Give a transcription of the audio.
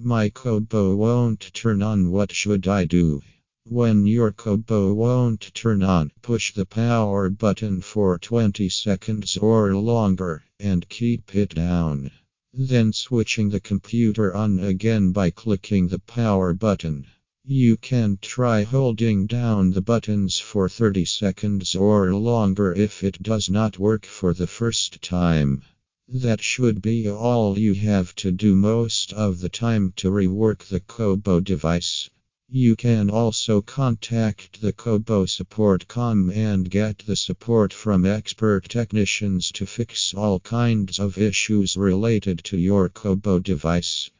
My Kobo won't turn on. What should I do? When your Kobo won't turn on, push the power button for 20 seconds or longer and keep it down. Then switching the computer on again by clicking the power button. You can try holding down the buttons for 30 seconds or longer if it does not work for the first time. That should be all you have to do most of the time to rework the Kobo device. You can also contact the Kobo support com and get the support from expert technicians to fix all kinds of issues related to your Kobo device.